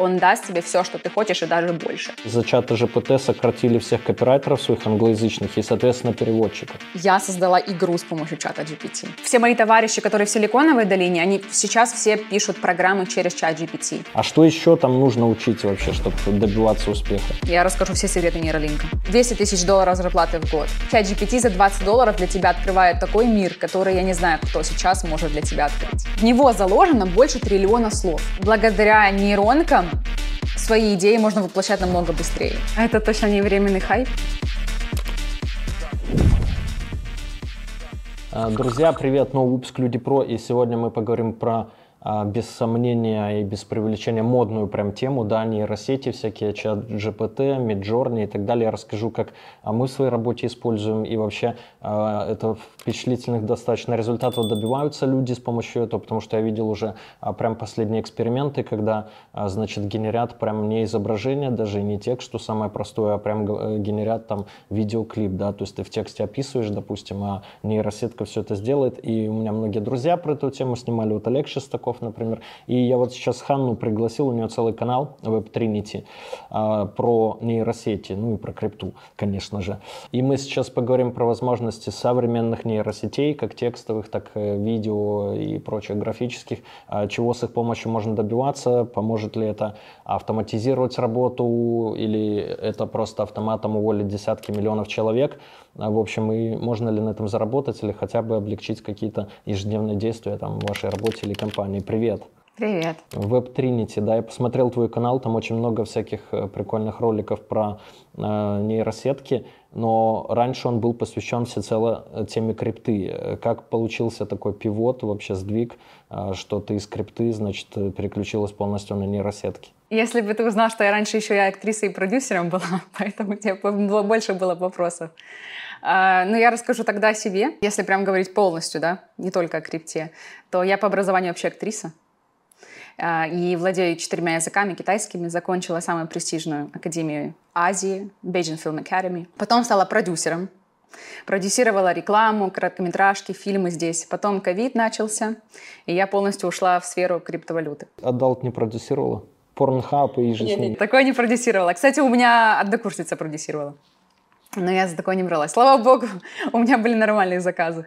Он даст тебе все, что ты хочешь, и даже больше. За чата ЖПТ сократили всех копирайтеров своих англоязычных и, соответственно, переводчиков. Я создала игру с помощью чата GPT. Все мои товарищи, которые в Силиконовой долине, они сейчас все пишут программы через чат GPT. А что еще там нужно учить вообще, чтобы добиваться успеха? Я расскажу все секреты нейролинка. 200 тысяч долларов зарплаты в год. Чат GPT за 20 долларов для тебя открывает такой мир, который я не знаю, кто сейчас может для тебя открыть. В него заложено больше триллиона слов. Благодаря нейронкам свои идеи можно воплощать намного быстрее. А это точно не временный хайп? А, друзья, привет! Новый выпуск Люди Про, и сегодня мы поговорим про без сомнения и без привлечения модную прям тему, да, нейросети всякие, чат GPT, Midjourney и так далее. Я расскажу, как а, мы в своей работе используем. И вообще э, это впечатлительных достаточно результатов добиваются люди с помощью этого, потому что я видел уже э, прям последние эксперименты, когда, э, значит, генерят прям не изображение, даже не текст, что самое простое, а прям генерят там видеоклип, да, то есть ты в тексте описываешь, допустим, а нейросетка все это сделает, и у меня многие друзья про эту тему снимали, вот Олег Шестаков, Песков, например. И я вот сейчас Ханну пригласил, у нее целый канал Web Trinity а, про нейросети, ну и про крипту, конечно же. И мы сейчас поговорим про возможности современных нейросетей, как текстовых, так и видео и прочих графических, а, чего с их помощью можно добиваться, поможет ли это автоматизировать работу или это просто автоматом уволить десятки миллионов человек. А, в общем, и можно ли на этом заработать или хотя бы облегчить какие-то ежедневные действия там, в вашей работе или компании. Привет! Привет. Web Trinity, да, я посмотрел твой канал, там очень много всяких э, прикольных роликов про э, нейросетки, но раньше он был посвящен всецело э, теме крипты. Э, как получился такой пивот, вообще сдвиг, э, что ты из крипты, значит, переключилась полностью на нейросетки? Если бы ты узнал, что я раньше еще и актрисой и продюсером была, поэтому у тебя больше было вопросов. А, Но ну, я расскажу тогда о себе. Если прям говорить полностью, да, не только о крипте, то я по образованию вообще актриса. А, и владею четырьмя языками китайскими. Закончила самую престижную академию Азии, Beijing Film Academy. Потом стала продюсером. Продюсировала рекламу, короткометражки, фильмы здесь. Потом ковид начался, и я полностью ушла в сферу криптовалюты. Адалт не продюсировала? Порнхаб и же ним? Такое не продюсировала. Кстати, у меня однокурсница продюсировала. Но я за такое не бралась. Слава богу, у меня были нормальные заказы.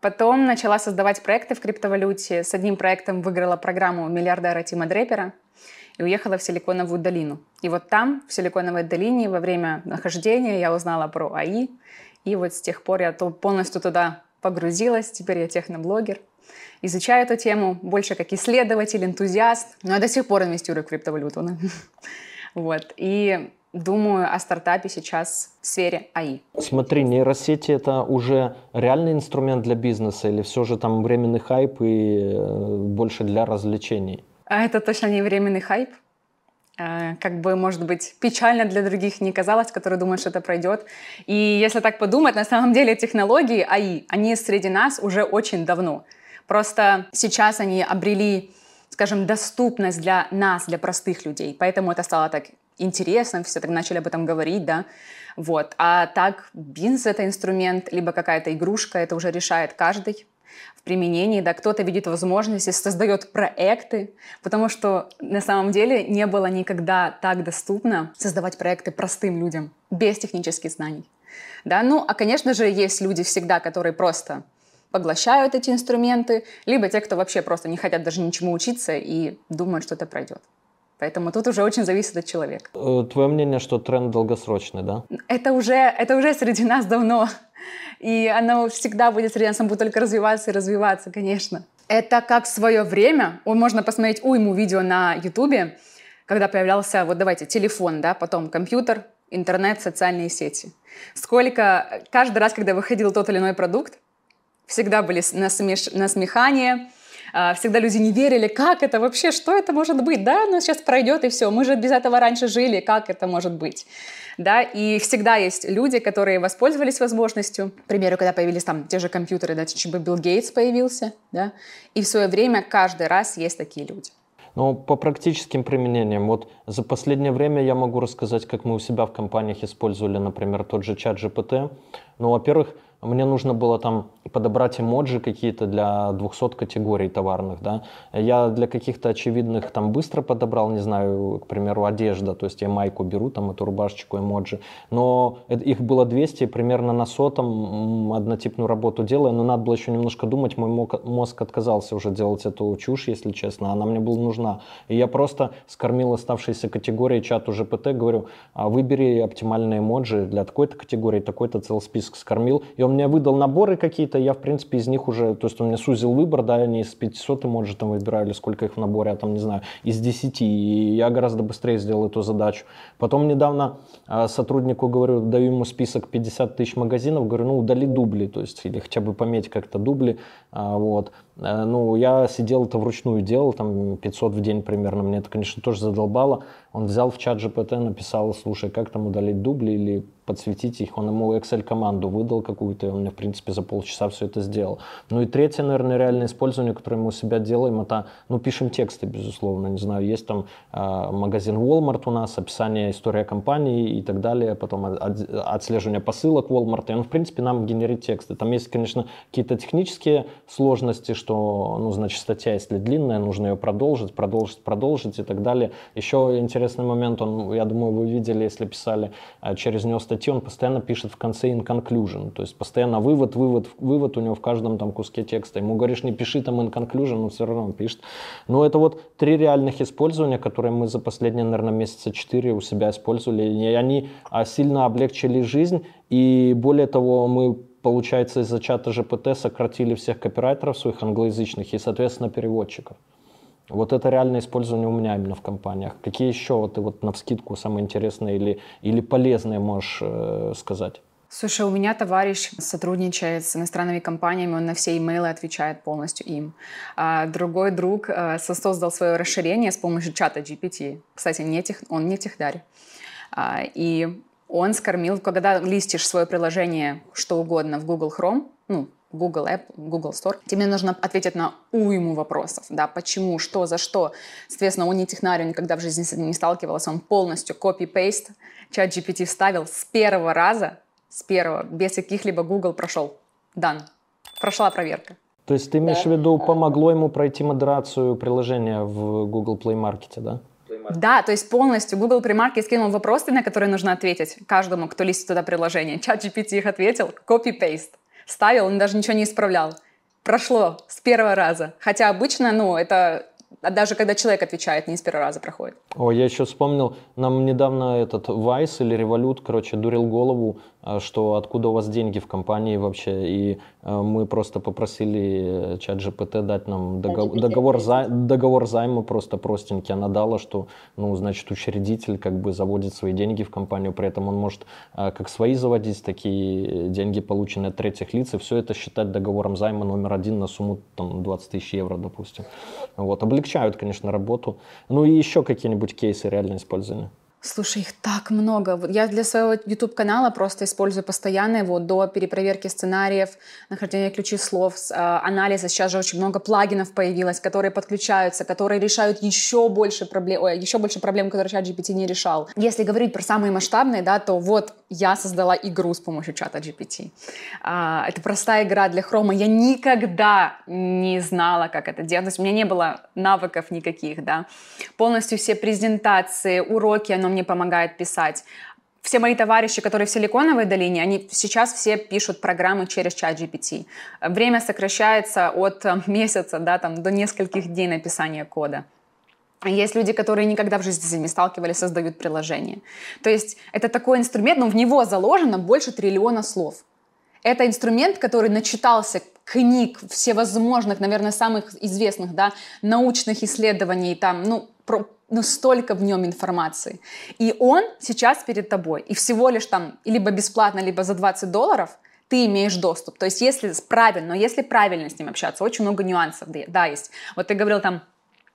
Потом начала создавать проекты в криптовалюте. С одним проектом выиграла программу миллиардера Тима Дрепера и уехала в Силиконовую долину. И вот там, в Силиконовой долине, во время нахождения я узнала про АИ. И вот с тех пор я полностью туда погрузилась. Теперь я техноблогер. Изучаю эту тему больше как исследователь, энтузиаст. Но я до сих пор инвестирую в криптовалюту. Вот. И думаю о стартапе сейчас в сфере АИ. Смотри, нейросети это уже реальный инструмент для бизнеса или все же там временный хайп и э, больше для развлечений? А это точно не временный хайп. Э, как бы, может быть, печально для других не казалось, которые думают, что это пройдет. И если так подумать, на самом деле технологии АИ, они среди нас уже очень давно. Просто сейчас они обрели скажем, доступность для нас, для простых людей. Поэтому это стало так интересно, все так начали об этом говорить, да. Вот. А так бизнес — это инструмент, либо какая-то игрушка, это уже решает каждый в применении, да, кто-то видит возможности, создает проекты, потому что на самом деле не было никогда так доступно создавать проекты простым людям, без технических знаний. Да, ну, а, конечно же, есть люди всегда, которые просто поглощают эти инструменты, либо те, кто вообще просто не хотят даже ничему учиться и думают, что это пройдет. Поэтому тут уже очень зависит от человека. Э, твое мнение, что тренд долгосрочный, да? Это уже, это уже среди нас давно. И оно всегда будет среди нас, оно будет только развиваться и развиваться, конечно. Это как свое время, можно посмотреть уйму видео на Ютубе, когда появлялся, вот давайте, телефон, да, потом компьютер, интернет, социальные сети. Сколько, каждый раз, когда выходил тот или иной продукт, всегда были насмеш, насмехания, всегда люди не верили, как это вообще, что это может быть, да, ну сейчас пройдет и все, мы же без этого раньше жили, как это может быть, да, и всегда есть люди, которые воспользовались возможностью, к примеру, когда появились там те же компьютеры, да, типа Билл Гейтс появился, да, и в свое время каждый раз есть такие люди. Но по практическим применениям, вот за последнее время я могу рассказать, как мы у себя в компаниях использовали, например, тот же чат GPT. Ну, во-первых, мне нужно было там подобрать эмоджи какие-то для 200 категорий товарных, да. Я для каких-то очевидных там быстро подобрал, не знаю, к примеру, одежда, то есть я майку беру, там эту рубашечку эмоджи, но их было 200, примерно на сотом однотипную работу делаю, но надо было еще немножко думать, мой мозг отказался уже делать эту чушь, если честно, она мне была нужна. И я просто скормил оставшиеся категории чату GPT, говорю, «А выбери оптимальные эмоджи для такой-то категории, такой-то целый список скормил, и он он мне выдал наборы какие-то, я, в принципе, из них уже, то есть он мне сузил выбор, да, я не из 500 эмоджи там выбираю, или сколько их в наборе, а там, не знаю, из 10, и я гораздо быстрее сделал эту задачу. Потом недавно э, сотруднику говорю, даю ему список 50 тысяч магазинов, говорю, ну, удали дубли, то есть, или хотя бы пометь как-то дубли, э, вот. Э, ну, я сидел это вручную делал, там 500 в день примерно, мне это, конечно, тоже задолбало. Он взял в чат GPT, написал, слушай, как там удалить дубли или подсветить их. Он ему Excel-команду выдал какую-то, и он мне, в принципе, за полчаса все это сделал. Ну и третье, наверное, реальное использование, которое мы у себя делаем, это, ну, пишем тексты, безусловно. Не знаю, есть там э, магазин Walmart у нас, описание, история компании и так далее, потом от, отслеживание посылок Walmart, и он, в принципе, нам генерит тексты. Там есть, конечно, какие-то технические сложности, что, ну, значит, статья, если длинная, нужно ее продолжить, продолжить, продолжить и так далее. Еще интересный момент, он, я думаю, вы видели, если писали а, через него статьи, он постоянно пишет в конце in conclusion, то есть постоянно вывод, вывод, вывод у него в каждом там куске текста. Ему говоришь, не пиши там in conclusion, он все равно пишет. Но это вот три реальных использования, которые мы за последние, наверное, месяца четыре у себя использовали, и они а, сильно облегчили жизнь, и более того, мы получается, из-за чата ЖПТ сократили всех копирайтеров своих англоязычных и, соответственно, переводчиков. Вот это реальное использование у меня именно в компаниях. Какие еще вот ты вот на вскидку самые интересные или, или полезные можешь э, сказать? Слушай, у меня товарищ сотрудничает с иностранными компаниями, он на все имейлы отвечает полностью им. А другой друг э, создал свое расширение с помощью чата GPT. Кстати, не тех, он не технарь. А, и он скормил, когда листишь свое приложение, что угодно в Google Chrome, ну, Google App, Google Store, тебе нужно ответить на уйму вопросов, да, почему, что, за что. Соответственно, он не технарь, он никогда в жизни с этим не сталкивался, он полностью copy-paste, чат GPT вставил с первого раза, с первого, без каких-либо Google прошел. Дан. Прошла проверка. То есть ты имеешь да. в виду, помогло ему пройти модерацию приложения в Google Play Market, да? Да, то есть полностью Google Market скинул вопросы, на которые нужно ответить каждому, кто листит туда приложение. Чат GPT их ответил, copy-paste ставил, он даже ничего не исправлял. Прошло с первого раза. Хотя обычно, ну, это даже когда человек отвечает, не с первого раза проходит. О, я еще вспомнил, нам недавно этот Вайс или Револют, короче, дурил голову, что откуда у вас деньги в компании вообще, и а, мы просто попросили э, чат GPT дать нам договор, договор, зай, договор займа просто простенький. Она дала, что, ну, значит, учредитель как бы заводит свои деньги в компанию, при этом он может а, как свои заводить, такие деньги, полученные от третьих лиц, и все это считать договором займа номер один на сумму там 20 тысяч евро, допустим. Вот, облегчают, конечно, работу. Ну и еще какие-нибудь кейсы реально использования? Слушай, их так много. Я для своего YouTube-канала просто использую постоянно его до перепроверки сценариев, нахождения ключей слов, а, анализа. Сейчас же очень много плагинов появилось, которые подключаются, которые решают еще больше проблем, ой, еще больше проблем, которые чат GPT не решал. Если говорить про самые масштабные, да, то вот я создала игру с помощью чата GPT. А, это простая игра для хрома. Я никогда не знала, как это делать. То есть у меня не было навыков никаких, да. Полностью все презентации, уроки, оно мне помогает писать. Все мои товарищи, которые в Силиконовой долине, они сейчас все пишут программы через чат GPT. Время сокращается от э, месяца да, там, до нескольких дней написания кода. Есть люди, которые никогда в жизни с ними сталкивались, создают приложение. То есть это такой инструмент, но в него заложено больше триллиона слов. Это инструмент, который начитался книг всевозможных, наверное, самых известных, да, научных исследований, там, ну, про, ну, столько в нем информации. И он сейчас перед тобой. И всего лишь там либо бесплатно, либо за 20 долларов ты имеешь доступ. То есть если правильно, но если правильно с ним общаться, очень много нюансов, да, есть. Вот ты говорил там,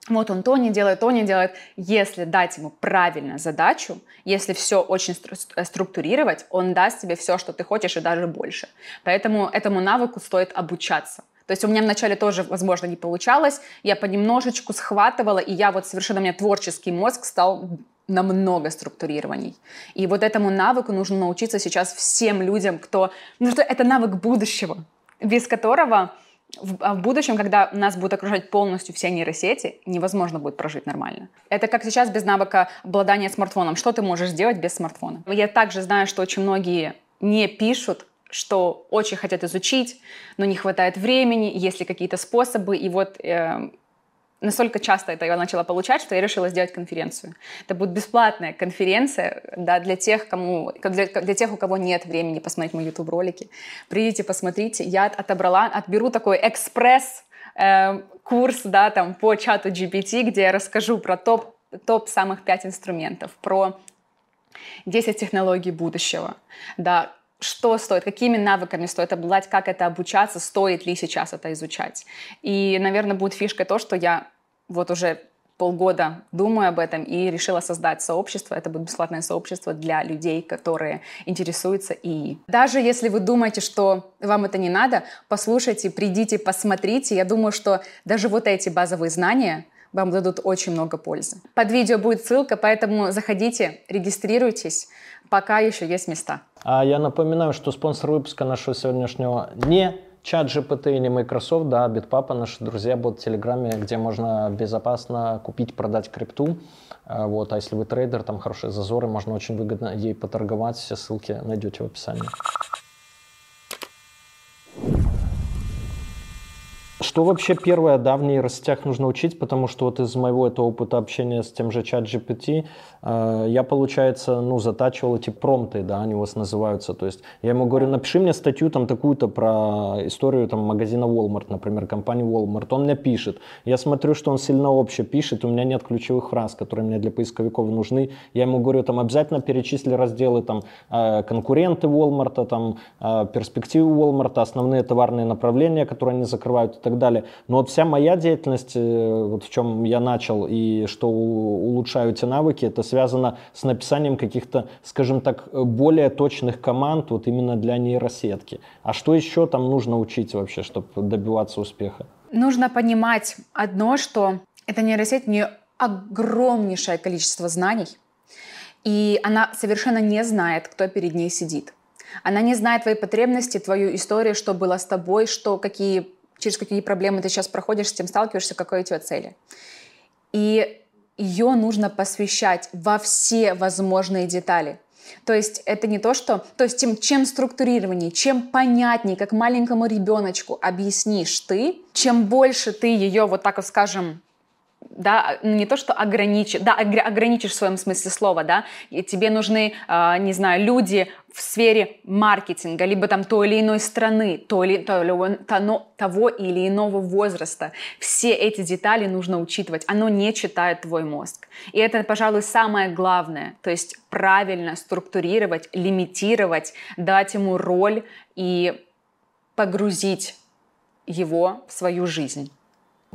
вот он то не делает, то не делает. Если дать ему правильно задачу, если все очень структурировать, он даст тебе все, что ты хочешь и даже больше. Поэтому этому навыку стоит обучаться. То есть у меня вначале тоже, возможно, не получалось, я понемножечку схватывала, и я вот совершенно, у меня творческий мозг стал намного структурированней. И вот этому навыку нужно научиться сейчас всем людям, кто... Ну что это навык будущего, без которого в, а в будущем, когда нас будут окружать полностью все нейросети, невозможно будет прожить нормально. Это как сейчас без навыка обладания смартфоном. Что ты можешь сделать без смартфона? Я также знаю, что очень многие не пишут что очень хотят изучить, но не хватает времени, есть ли какие-то способы. И вот э, настолько часто это я начала получать, что я решила сделать конференцию. Это будет бесплатная конференция да, для, тех, кому, для, для тех, у кого нет времени посмотреть мои YouTube-ролики. Придите, посмотрите. Я отобрала, отберу такой экспресс э, курс да, там, по чату GPT, где я расскажу про топ, топ самых пять инструментов, про 10 технологий будущего, да, что стоит, какими навыками стоит обладать, как это обучаться, стоит ли сейчас это изучать. И, наверное, будет фишкой то, что я вот уже полгода думаю об этом и решила создать сообщество. Это будет бесплатное сообщество для людей, которые интересуются ИИ. Даже если вы думаете, что вам это не надо, послушайте, придите, посмотрите. Я думаю, что даже вот эти базовые знания вам дадут очень много пользы. Под видео будет ссылка, поэтому заходите, регистрируйтесь, пока еще есть места. А я напоминаю, что спонсор выпуска нашего сегодняшнего не Чат GPT или Microsoft, да, Bitpapa, наши друзья, будут в Телеграме, где можно безопасно купить, продать крипту. А, вот, а если вы трейдер, там хорошие зазоры, можно очень выгодно ей поторговать. Все ссылки найдете в описании. Что вообще первое, да, в нейросетях нужно учить, потому что вот из моего этого опыта общения с тем же чат GPT э, я, получается, ну, затачивал эти промты, да, они у вас называются, то есть я ему говорю, напиши мне статью там такую-то про историю там магазина Walmart, например, компании Walmart, он мне пишет, я смотрю, что он сильно обще пишет, у меня нет ключевых фраз, которые мне для поисковиков нужны, я ему говорю, там, обязательно перечисли разделы, там, э, конкуренты Walmart, там, э, перспективы Walmart, основные товарные направления, которые они закрывают так далее. Но вот вся моя деятельность, э, вот в чем я начал и что улучшаю эти навыки, это связано с написанием каких-то, скажем так, более точных команд вот именно для нейросетки. А что еще там нужно учить вообще, чтобы добиваться успеха? Нужно понимать одно, что эта нейросеть не огромнейшее количество знаний, и она совершенно не знает, кто перед ней сидит. Она не знает твои потребности, твою историю, что было с тобой, что какие через какие проблемы ты сейчас проходишь, с тем сталкиваешься, какой у тебя цели. И ее нужно посвящать во все возможные детали. То есть это не то, что... То есть тем, чем структурированнее, чем понятнее, как маленькому ребеночку объяснишь ты, чем больше ты ее, вот так вот скажем, да, ну, не то, что ограничишь, да, ограничишь в своем смысле слова, да, и тебе нужны, э, не знаю, люди в сфере маркетинга, либо там той или иной страны, то или, то, то, того или иного возраста. Все эти детали нужно учитывать. Оно не читает твой мозг. И это, пожалуй, самое главное. То есть правильно структурировать, лимитировать, дать ему роль и погрузить его в свою жизнь.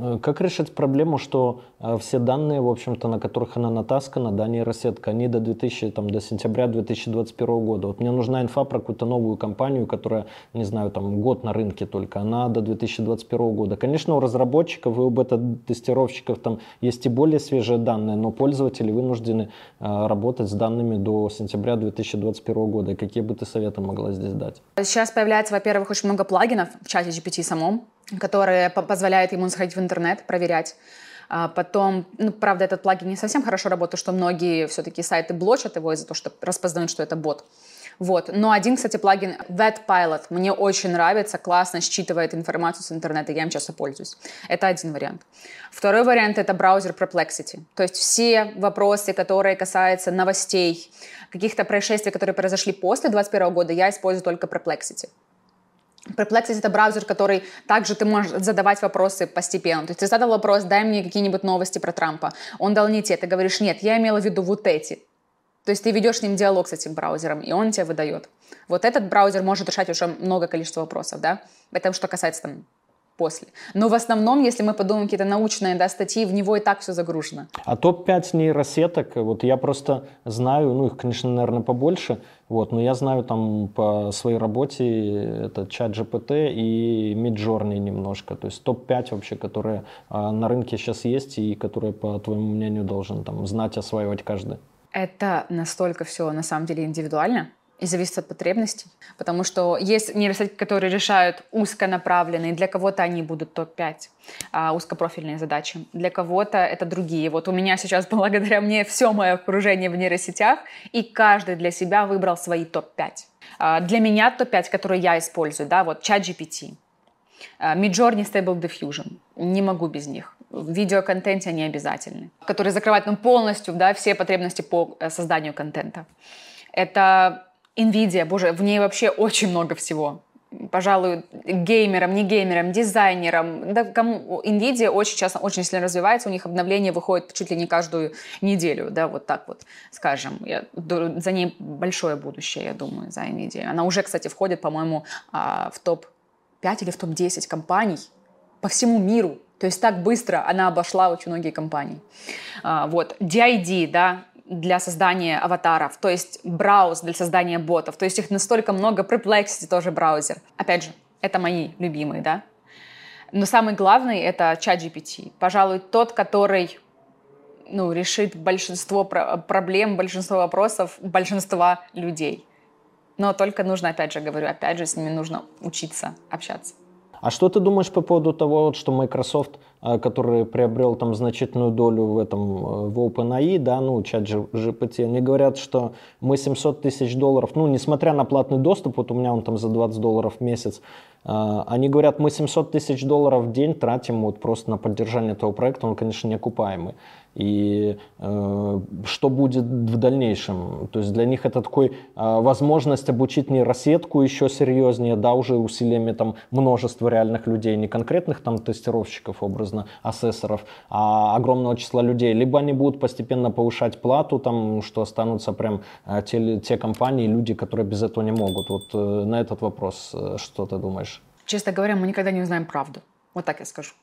Э, как решить проблему, что э, все данные, в общем-то, на которых она натаскана, да, нейросетка, они до, 2000, там, до сентября 2021 года. Вот мне нужна инфа про какую-то новую компанию, которая, не знаю, там, год на рынке только, она до 2021 года. Конечно, у разработчиков и у бета-тестировщиков там есть и более свежие данные, но пользователи вынуждены э, работать с данными до сентября 2021 года. И какие бы ты советы могла здесь дать? Сейчас появляется, во-первых, очень много плагинов в чате GPT самом, которые позволяют ему заходить в интернет, проверять. А потом, ну, правда, этот плагин не совсем хорошо работает, что многие все-таки сайты блочат его из-за того, что распознают, что это бот. Вот. Но один, кстати, плагин VetPilot мне очень нравится, классно считывает информацию с интернета, я им часто пользуюсь. Это один вариант. Второй вариант — это браузер Perplexity. То есть все вопросы, которые касаются новостей, каких-то происшествий, которые произошли после 2021 года, я использую только Perplexity. Perplexity — это браузер, который также ты можешь задавать вопросы постепенно. То есть ты задал вопрос, дай мне какие-нибудь новости про Трампа. Он дал не те, ты говоришь, нет, я имела в виду вот эти. То есть ты ведешь с ним диалог с этим браузером, и он тебе выдает. Вот этот браузер может решать уже много количества вопросов, да? Это что касается там после. Но в основном, если мы подумаем какие-то научные да, статьи, в него и так все загружено. А топ-5 нейросеток, вот я просто знаю, ну их, конечно, наверное, побольше, вот, но я знаю там по своей работе это чат GPT и Midjourney немножко, то есть топ-5 вообще, которые а, на рынке сейчас есть и которые, по твоему мнению, должен там знать, осваивать каждый. Это настолько все на самом деле индивидуально и зависит от потребностей. Потому что есть нейросети, которые решают узконаправленные, для кого-то они будут топ-5 а, узкопрофильные задачи, для кого-то это другие. Вот у меня сейчас, благодаря мне, все мое окружение в нейросетях, и каждый для себя выбрал свои топ-5. А, для меня топ-5, которые я использую, да, вот ChatGPT, а, Midjourney Stable Diffusion, не могу без них. В видеоконтенте они обязательны, которые закрывают ну, полностью да, все потребности по э, созданию контента. Это Nvidia, боже, в ней вообще очень много всего. Пожалуй, геймерам, не геймерам, дизайнерам. Да, кому... Nvidia очень часто, очень сильно развивается, у них обновления выходят чуть ли не каждую неделю, да, вот так вот, скажем. Я, за ней большое будущее, я думаю, за Nvidia. Она уже, кстати, входит, по-моему, а, в топ-5 или в топ-10 компаний по всему миру. То есть так быстро она обошла очень многие компании. А, вот, DID, да, для создания аватаров, то есть брауз для создания ботов, то есть их настолько много, Perplexity тоже браузер. Опять же, это мои любимые, да. Но самый главный — это ChatGPT. Пожалуй, тот, который ну, решит большинство проблем, большинство вопросов большинства людей. Но только нужно, опять же говорю, опять же, с ними нужно учиться общаться. А что ты думаешь по поводу того, что Microsoft, который приобрел там значительную долю в этом, э, в OpenAI, да, ну, чат GPT, они говорят, что мы 700 тысяч долларов, ну, несмотря на платный доступ, вот у меня он там за 20 долларов в месяц, э, они говорят, мы 700 тысяч долларов в день тратим вот просто на поддержание этого проекта, он, конечно, не окупаемый и э, что будет в дальнейшем. То есть для них это такой э, возможность обучить нейросетку еще серьезнее, да, уже усилиями там множества реальных людей, не конкретных там тестировщиков образно, ассессоров, а огромного числа людей. Либо они будут постепенно повышать плату, там, что останутся прям э, те, те компании, люди, которые без этого не могут. Вот э, на этот вопрос э, что ты думаешь? Честно говоря, мы никогда не узнаем правду. Вот так я скажу.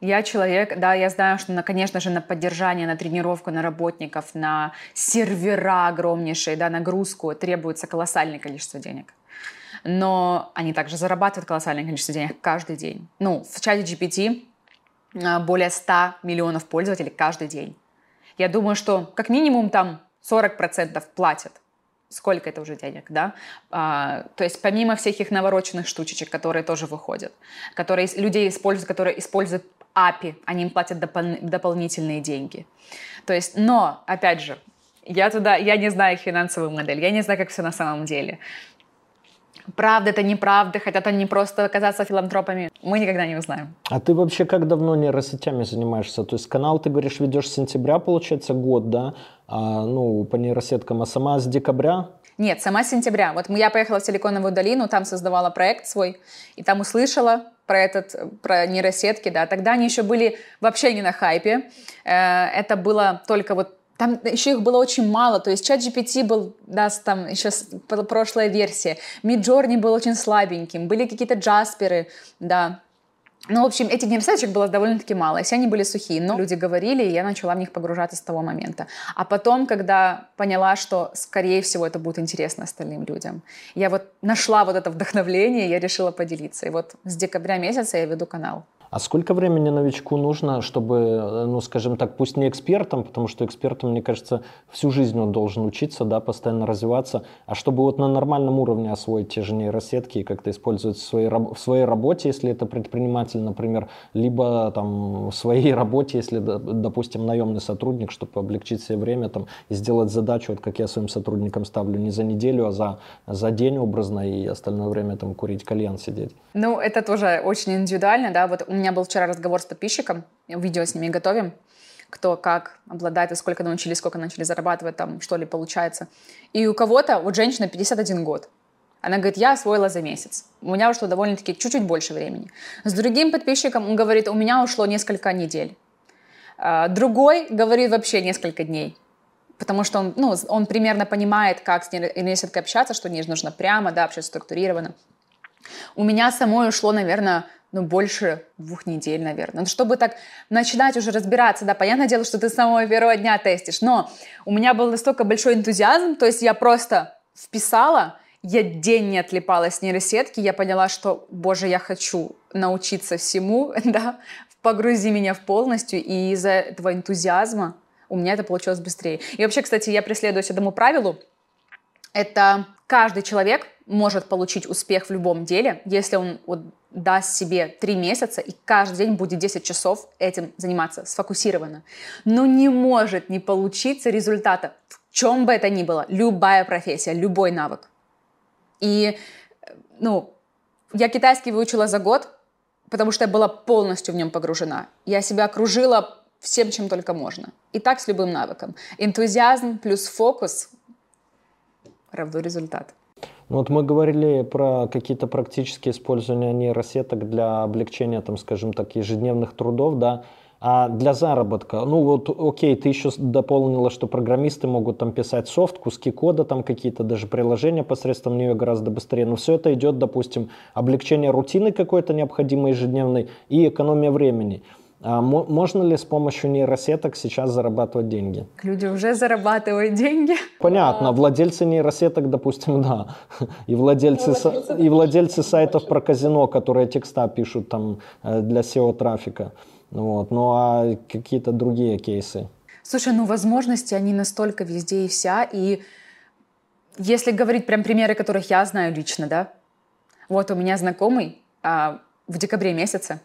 Я человек, да, я знаю, что, на, конечно же, на поддержание, на тренировку, на работников, на сервера огромнейшие, да, нагрузку требуется колоссальное количество денег. Но они также зарабатывают колоссальное количество денег каждый день. Ну, в чате GPT более 100 миллионов пользователей каждый день. Я думаю, что как минимум там 40% платят сколько это уже денег, да? А, то есть помимо всех их навороченных штучечек, которые тоже выходят, которые людей используют, которые используют API, они им платят допол- дополнительные деньги. То есть, но, опять же, я туда, я не знаю их финансовую модель, я не знаю, как все на самом деле. Правда это, неправда, хотят они просто оказаться филантропами, мы никогда не узнаем. А ты вообще как давно нейросетями занимаешься? То есть канал, ты говоришь, ведешь с сентября, получается, год, да? А, ну, по нейросеткам, а сама с декабря? Нет, сама с сентября. Вот я поехала в Силиконовую долину, там создавала проект свой, и там услышала про этот, про нейросетки, да, тогда они еще были вообще не на хайпе, э, это было только вот там еще их было очень мало, то есть чат GPT был, да, там еще прошлая версия, Midjourney был очень слабеньким, были какие-то джасперы, да, ну, в общем, этих нейросеточек было довольно-таки мало, и все они были сухие, но люди говорили, и я начала в них погружаться с того момента. А потом, когда поняла, что, скорее всего, это будет интересно остальным людям, я вот нашла вот это вдохновление, я решила поделиться. И вот с декабря месяца я веду канал. А сколько времени новичку нужно, чтобы, ну, скажем так, пусть не экспертом, потому что экспертом, мне кажется, всю жизнь он должен учиться, да, постоянно развиваться, а чтобы вот на нормальном уровне освоить те же нейросетки и как-то использовать в своей, в своей работе, если это предприниматель, например, либо там в своей работе, если, допустим, наемный сотрудник, чтобы облегчить себе время там и сделать задачу, вот как я своим сотрудникам ставлю, не за неделю, а за, за день образно и остальное время там курить кальян сидеть. Ну, это тоже очень индивидуально, да, вот у меня был вчера разговор с подписчиком, видео с ними готовим, кто как обладает и сколько научились, сколько начали зарабатывать, там, что ли получается. И у кого-то, вот женщина 51 год, она говорит, я освоила за месяц. У меня ушло довольно-таки чуть-чуть больше времени. С другим подписчиком он говорит, у меня ушло несколько недель. А, другой говорит вообще несколько дней. Потому что он, ну, он примерно понимает, как с нейросеткой общаться, что не нужно прямо, да, общаться структурированно. У меня самой ушло, наверное, ну, больше двух недель, наверное. Ну, чтобы так начинать уже разбираться, да, понятное дело, что ты с самого первого дня тестишь, но у меня был настолько большой энтузиазм, то есть я просто вписала, я день не отлипала с нейросетки, я поняла, что, боже, я хочу научиться всему, да, погрузи меня в полностью, и из-за этого энтузиазма у меня это получилось быстрее. И вообще, кстати, я преследуюсь этому правилу, это каждый человек может получить успех в любом деле, если он вот даст себе три месяца и каждый день будет 10 часов этим заниматься сфокусированно. Но не может не получиться результата в чем бы это ни было, любая профессия, любой навык. И, ну, я китайский выучила за год, потому что я была полностью в нем погружена. Я себя окружила всем, чем только можно. И так с любым навыком. Энтузиазм плюс фокус равно результат. Ну вот мы говорили про какие-то практические использования нейросеток для облегчения, там, скажем так, ежедневных трудов, да, а для заработка, ну вот, окей, ты еще дополнила, что программисты могут там писать софт, куски кода, там какие-то даже приложения посредством нее гораздо быстрее, но все это идет, допустим, облегчение рутины какой-то необходимой ежедневной и экономия времени. А можно ли с помощью нейросеток сейчас зарабатывать деньги? Люди уже зарабатывают деньги. Понятно, владельцы нейросеток, допустим, да. И владельцы, владельцы, и владельцы сайтов про казино, которые текста пишут там э, для SEO-трафика. Вот. Ну а какие-то другие кейсы? Слушай, ну возможности, они настолько везде и вся. И если говорить прям примеры, которых я знаю лично, да, вот у меня знакомый, а, в декабре месяце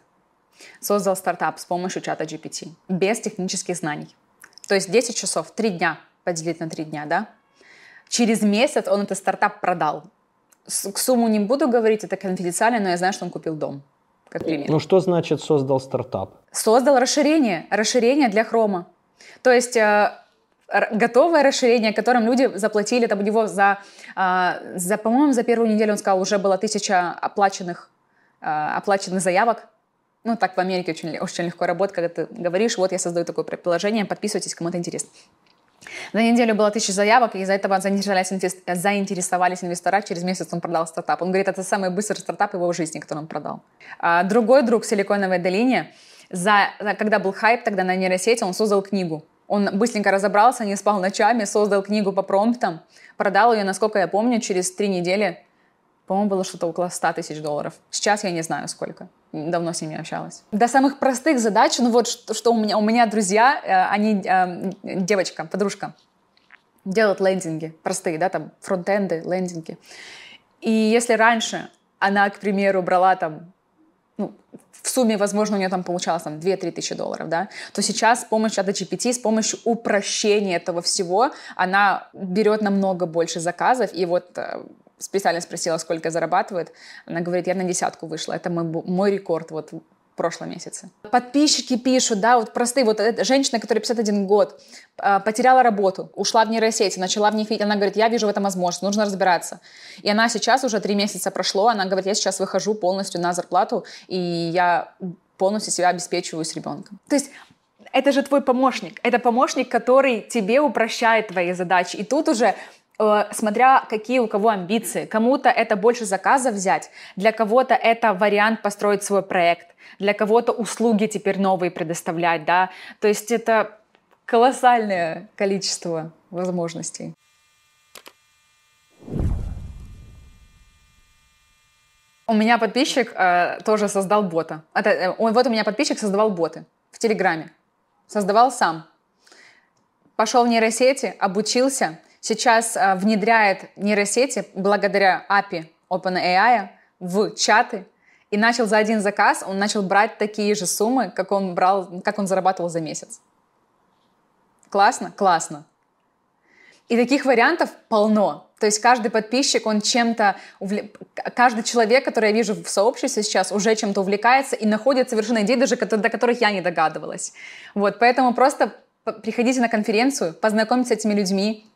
создал стартап с помощью чата GPT, без технических знаний. То есть 10 часов, 3 дня поделить на 3 дня, да? Через месяц он этот стартап продал. К сумму не буду говорить, это конфиденциально, но я знаю, что он купил дом. Как пример. Ну что значит создал стартап? Создал расширение, расширение для хрома. То есть э, готовое расширение, которым люди заплатили там у него за, э, за по-моему, за первую неделю, он сказал, уже было тысяча оплаченных, э, оплаченных заявок. Ну, так в Америке очень, очень легко работать, когда ты говоришь, вот я создаю такое приложение, подписывайтесь, кому-то интересно. За неделю было тысяча заявок, и из-за этого заинтересовались, заинтересовались инвестора. Через месяц он продал стартап. Он говорит, это самый быстрый стартап его жизни, который он продал. А другой друг в Силиконовой долине, за, когда был хайп тогда на нейросети, он создал книгу. Он быстренько разобрался, не спал ночами, создал книгу по промптам, продал ее, насколько я помню, через три недели по-моему, было что-то около 100 тысяч долларов. Сейчас я не знаю сколько. Давно с ними общалась. До самых простых задач, ну вот что, что у меня, у меня друзья, э, они, э, девочка, подружка, делают лендинги простые, да, там фронтенды, лендинги. И если раньше она, к примеру, брала там ну, в сумме, возможно, у нее там получалось там 2-3 тысячи долларов, да, то сейчас с помощью GPT, с помощью упрощения этого всего, она берет намного больше заказов, и вот э, специально спросила, сколько зарабатывает. Она говорит, я на десятку вышла. Это мой, мой рекорд вот в прошлом месяце. Подписчики пишут, да, вот простые, вот женщина, которая 51 год, а, потеряла работу, ушла в нейросети, начала в них видеть, она говорит, я вижу в этом возможность, нужно разбираться. И она сейчас уже три месяца прошло, она говорит, я сейчас выхожу полностью на зарплату, и я полностью себя обеспечиваю с ребенком. То есть это же твой помощник. Это помощник, который тебе упрощает твои задачи. И тут уже смотря какие у кого амбиции. Кому-то это больше заказов взять, для кого-то это вариант построить свой проект, для кого-то услуги теперь новые предоставлять, да. То есть это колоссальное количество возможностей. У меня подписчик э, тоже создал бота. Это, э, вот у меня подписчик создавал боты в Телеграме. Создавал сам. Пошел в нейросети, обучился, сейчас э, внедряет нейросети благодаря API OpenAI в чаты и начал за один заказ, он начал брать такие же суммы, как он брал, как он зарабатывал за месяц. Классно? Классно. И таких вариантов полно. То есть каждый подписчик, он чем-то, увле... каждый человек, который я вижу в сообществе сейчас, уже чем-то увлекается и находит совершенно идеи, даже до которых я не догадывалась. Вот, поэтому просто приходите на конференцию, познакомьтесь с этими людьми,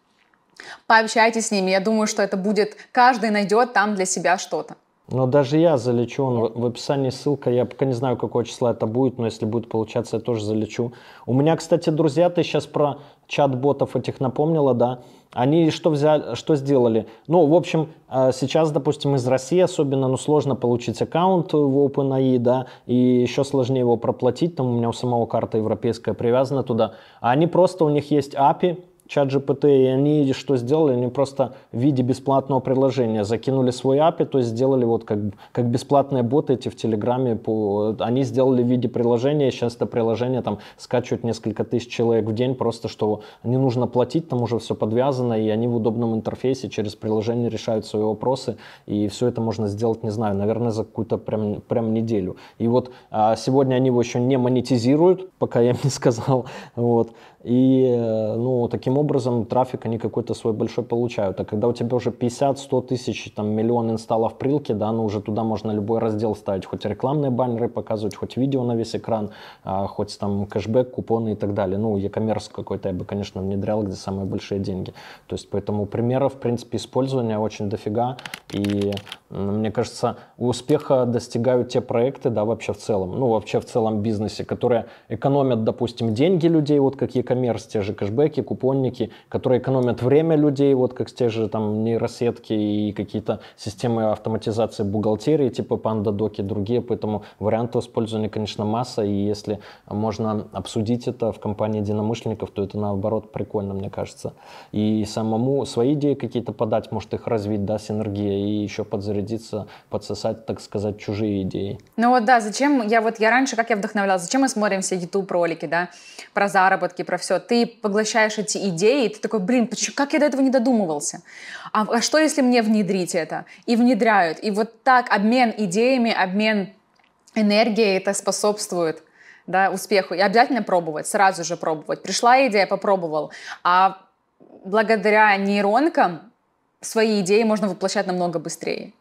Пообщайтесь с ними. Я думаю, что это будет... Каждый найдет там для себя что-то. Но даже я залечу, он в описании ссылка, я пока не знаю, какого числа это будет, но если будет получаться, я тоже залечу. У меня, кстати, друзья, ты сейчас про чат-ботов этих напомнила, да, они что взяли, что сделали? Ну, в общем, э, сейчас, допустим, из России особенно, ну, сложно получить аккаунт в OpenAI, да, и еще сложнее его проплатить, там у меня у самого карта европейская привязана туда. А они просто, у них есть API, чат GPT, и они что сделали? Они просто в виде бесплатного приложения закинули свой API, то есть сделали вот как, как бесплатные боты эти в Телеграме, по, они сделали в виде приложения, сейчас это приложение там скачивают несколько тысяч человек в день, просто что не нужно платить, там уже все подвязано, и они в удобном интерфейсе через приложение решают свои вопросы, и все это можно сделать, не знаю, наверное, за какую-то прям, прям неделю. И вот а сегодня они его еще не монетизируют, пока я им не сказал, вот, и, э, ну, таким образом трафик они какой-то свой большой получают. А когда у тебя уже 50-100 тысяч, там, миллион инсталлов прилки, да, ну, уже туда можно любой раздел ставить, хоть рекламные баннеры показывать, хоть видео на весь экран, а, хоть там кэшбэк, купоны и так далее. Ну, e-commerce какой-то я бы, конечно, внедрял, где самые большие деньги. То есть, поэтому примеров, в принципе, использования очень дофига. И мне кажется, успеха достигают те проекты, да, вообще в целом, ну, вообще в целом бизнесе, которые экономят, допустим, деньги людей, вот как e-commerce, те же кэшбэки, купонники, которые экономят время людей, вот как те же там нейросетки и какие-то системы автоматизации бухгалтерии, типа PandaDoc и другие, поэтому вариантов использования, конечно, масса, и если можно обсудить это в компании единомышленников, то это, наоборот, прикольно, мне кажется. И самому свои идеи какие-то подать, может их развить, да, синергия, и еще подзарядить зарядиться, подсосать, так сказать, чужие идеи. Ну вот да, зачем, я вот, я раньше, как я вдохновлялась, зачем мы смотрим все YouTube-ролики, да, про заработки, про все. Ты поглощаешь эти идеи, и ты такой, блин, почему, как я до этого не додумывался? А, а что, если мне внедрить это? И внедряют. И вот так обмен идеями, обмен энергия это способствует да, успеху. И обязательно пробовать, сразу же пробовать. Пришла идея, попробовал. А благодаря нейронкам свои идеи можно воплощать намного быстрее.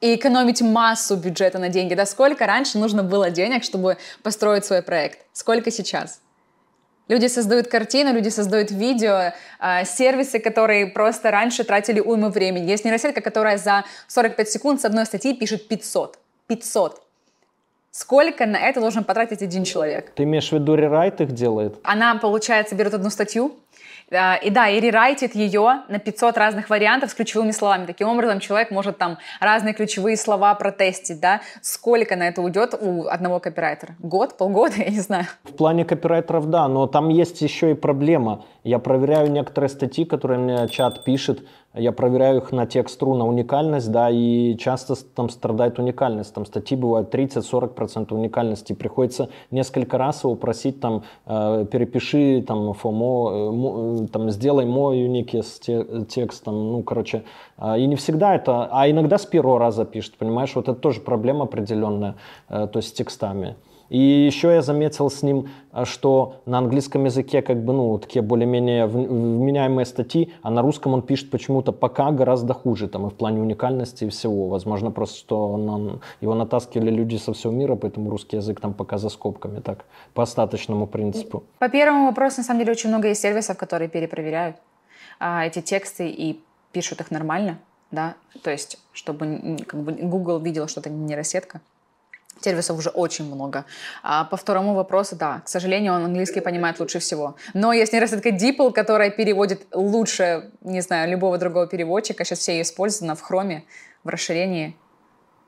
И экономить массу бюджета на деньги. Да сколько раньше нужно было денег, чтобы построить свой проект? Сколько сейчас? Люди создают картины, люди создают видео, э, сервисы, которые просто раньше тратили уйму времени. Есть нейросетка, которая за 45 секунд с одной статьи пишет 500. 500. Сколько на это должен потратить один человек? Ты имеешь в виду рерайт их делает? Она, получается, берет одну статью, и да, и рерайтит ее на 500 разных вариантов с ключевыми словами. Таким образом, человек может там разные ключевые слова протестить, да. Сколько на это уйдет у одного копирайтера? Год, полгода, я не знаю. В плане копирайтеров, да, но там есть еще и проблема. Я проверяю некоторые статьи, которые мне чат пишет, я проверяю их на текст.ру, на уникальность, да, и часто там страдает уникальность. Там статьи бывают 30-40% уникальности. Приходится несколько раз его просить, там, э, перепиши, там, FOMO, э, там, сделай мой уникий с текстом, ну, короче. Э, и не всегда это, а иногда с первого раза пишет, понимаешь, вот это тоже проблема определенная, э, то есть с текстами. И еще я заметил с ним, а, что на английском языке как бы, ну, такие более-менее вменяемые статьи, а на русском он пишет почему-то пока гораздо хуже, там, и в плане уникальности и всего. Возможно, просто, что он, его натаскивали люди со всего мира, поэтому русский язык там пока за скобками, так, по остаточному принципу. По первому вопросу, на самом деле, очень много есть сервисов, которые перепроверяют а, эти тексты и пишут их нормально, да, то есть, чтобы как бы Google видел, что это не нейросетка. Сервисов уже очень много. А по второму вопросу, да, к сожалению, он английский понимает лучше всего. Но есть нейросетка DeepL, которая переводит лучше, не знаю, любого другого переводчика. Сейчас все ее используют в хроме, в расширении.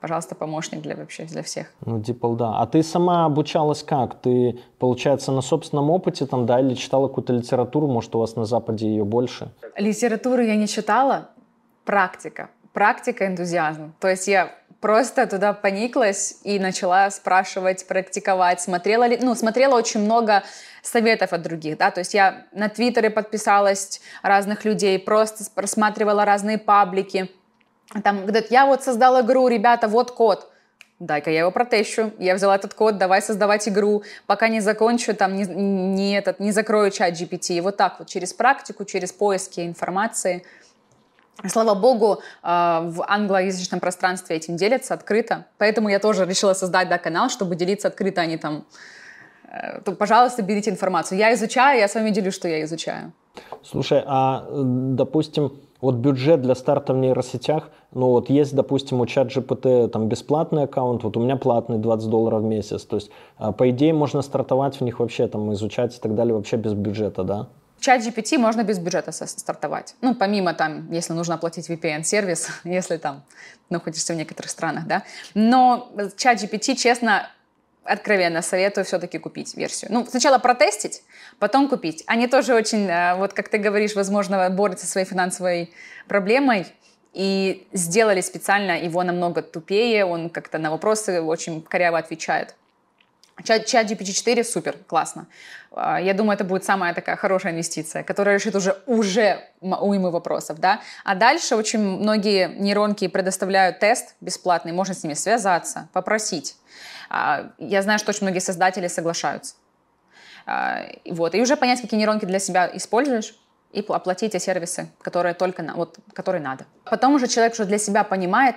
Пожалуйста, помощник для вообще для всех. Ну, DeepL, да. А ты сама обучалась как? Ты, получается, на собственном опыте там, да, или читала какую-то литературу? Может, у вас на Западе ее больше? Литературу я не читала. Практика. Практика, энтузиазм. То есть я просто туда пониклась и начала спрашивать, практиковать. Смотрела ли, ну, смотрела очень много советов от других, да, то есть я на Твиттере подписалась разных людей, просто просматривала разные паблики. Там говорят, я вот создал игру, ребята, вот код. Дай-ка я его протещу. Я взяла этот код, давай создавать игру. Пока не закончу, там, не, не, этот, не закрою чат GPT. И вот так вот, через практику, через поиски информации – Слава богу, а, в англоязычном пространстве этим делятся открыто. Поэтому я тоже решила создать да, канал, чтобы делиться открыто, а не там... Э, то, пожалуйста, берите информацию. Я изучаю, я с вами делюсь, что я изучаю. Слушай, а, допустим, вот бюджет для старта в нейросетях, ну вот есть, допустим, у чат GPT там бесплатный аккаунт, вот у меня платный 20 долларов в месяц, то есть, а, по идее, можно стартовать в них вообще, там, изучать и так далее вообще без бюджета, да? Чат GPT можно без бюджета стартовать. Ну, помимо там, если нужно оплатить VPN-сервис, если там находишься в некоторых странах, да. Но чат GPT, честно, откровенно советую все-таки купить версию. Ну, сначала протестить, потом купить. Они тоже очень, э, вот как ты говоришь, возможно, борются со своей финансовой проблемой, и сделали специально его намного тупее, он как-то на вопросы очень коряво отвечает. Чат, чат GPT-4 супер, классно. А, я думаю, это будет самая такая хорошая инвестиция, которая решит уже, уже уймы вопросов, да. А дальше очень многие нейронки предоставляют тест бесплатный, можно с ними связаться, попросить. А, я знаю, что очень многие создатели соглашаются. А, вот. И уже понять, какие нейронки для себя используешь, и оплатить те сервисы, которые только на, вот, которые надо. Потом уже человек уже для себя понимает,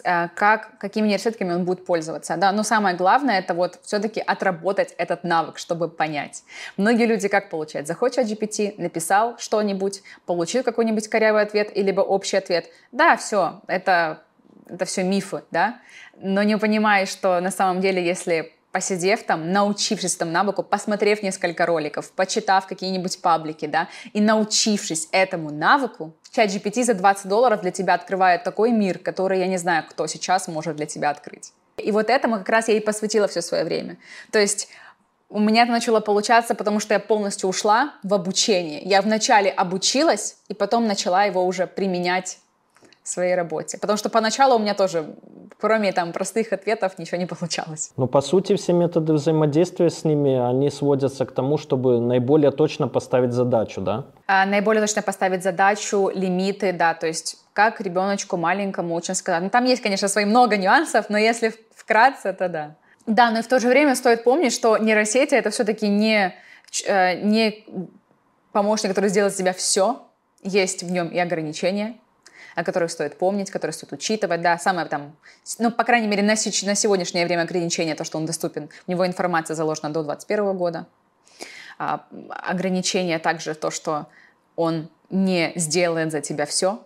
как, какими нейросетками он будет пользоваться. Да? Но самое главное, это вот все-таки отработать этот навык, чтобы понять. Многие люди как получают? Заходит в GPT, написал что-нибудь, получил какой-нибудь корявый ответ, либо общий ответ. Да, все, это, это все мифы, да? Но не понимаешь, что на самом деле, если посидев там, научившись там навыку, посмотрев несколько роликов, почитав какие-нибудь паблики, да, и научившись этому навыку, чат GPT за 20 долларов для тебя открывает такой мир, который я не знаю, кто сейчас может для тебя открыть. И вот этому как раз я и посвятила все свое время. То есть у меня это начало получаться, потому что я полностью ушла в обучение. Я вначале обучилась, и потом начала его уже применять в своей работе. Потому что поначалу у меня тоже, кроме там простых ответов, ничего не получалось. Ну, по сути, все методы взаимодействия с ними, они сводятся к тому, чтобы наиболее точно поставить задачу, да? А, наиболее точно поставить задачу, лимиты, да, то есть как ребеночку маленькому очень сказать. Ну, там есть, конечно, свои много нюансов, но если Вкратце, это да. Да, но и в то же время стоит помнить, что нейросети — это все-таки не, э, не помощник, который сделает за тебя все. Есть в нем и ограничения, о которых стоит помнить, которые стоит учитывать. Да, самое там, ну, по крайней мере, на, на сегодняшнее время ограничение, то, что он доступен. У него информация заложена до 2021 года. А, ограничение также то, что он не сделает за тебя все,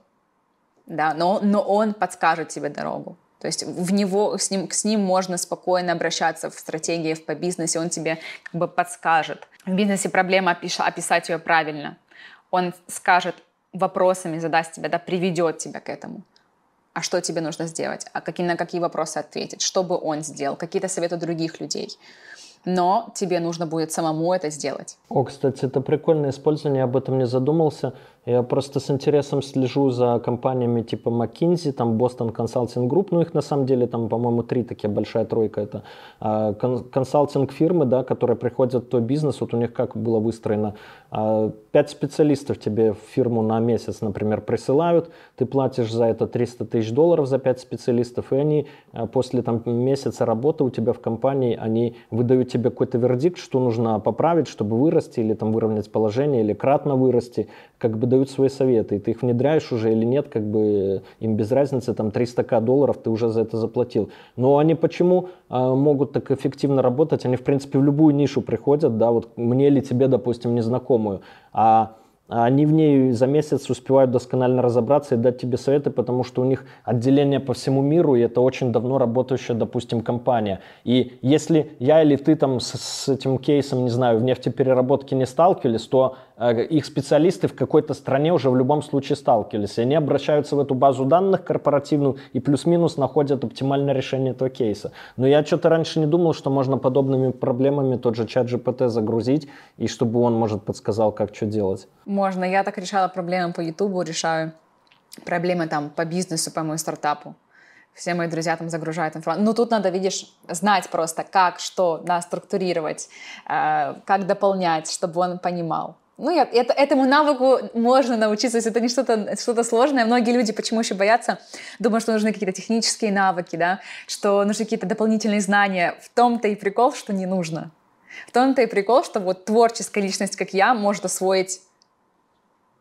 да, но, но он подскажет тебе дорогу. То есть в него, с, ним, с ним можно спокойно обращаться в стратегии, по бизнесе, он тебе как бы подскажет. В бизнесе проблема описать ее правильно. Он скажет вопросами, задаст тебе, да, приведет тебя к этому. А что тебе нужно сделать? А какие, на какие вопросы ответить? Что бы он сделал? Какие-то советы других людей? но тебе нужно будет самому это сделать. О, кстати, это прикольное использование, я об этом не задумался. Я просто с интересом слежу за компаниями типа McKinsey, там Boston Consulting Group, ну их на самом деле там, по-моему, три такие, большая тройка. Это а, консалтинг фирмы, да, которые приходят в твой бизнес, вот у них как было выстроено. А, пять специалистов тебе в фирму на месяц, например, присылают, ты платишь за это 300 тысяч долларов за пять специалистов, и они а, после там, месяца работы у тебя в компании, они выдают тебе какой-то вердикт, что нужно поправить, чтобы вырасти, или там выровнять положение, или кратно вырасти, как бы дают свои советы, и ты их внедряешь уже или нет, как бы им без разницы, там 300к долларов ты уже за это заплатил. Но они почему э, могут так эффективно работать? Они, в принципе, в любую нишу приходят, да, вот мне или тебе, допустим, незнакомую, а они в ней за месяц успевают досконально разобраться и дать тебе советы, потому что у них отделение по всему миру, и это очень давно работающая, допустим, компания. И если я или ты там с, с этим кейсом, не знаю, в нефтепереработке не сталкивались, то э, их специалисты в какой-то стране уже в любом случае сталкивались. И они обращаются в эту базу данных корпоративную и плюс-минус находят оптимальное решение этого кейса. Но я что-то раньше не думал, что можно подобными проблемами тот же чат GPT загрузить, и чтобы он, может, подсказал, как что делать. Можно. Я так решала проблемы по Ютубу, решаю проблемы там по бизнесу, по моему стартапу. Все мои друзья там загружают информацию. Ну, тут надо, видишь, знать просто, как, что, да, структурировать, э, как дополнять, чтобы он понимал. Ну, я, это, этому навыку можно научиться, если это не что-то что сложное. Многие люди почему еще боятся? Думают, что нужны какие-то технические навыки, да, что нужны какие-то дополнительные знания. В том-то и прикол, что не нужно. В том-то и прикол, что вот творческая личность, как я, может освоить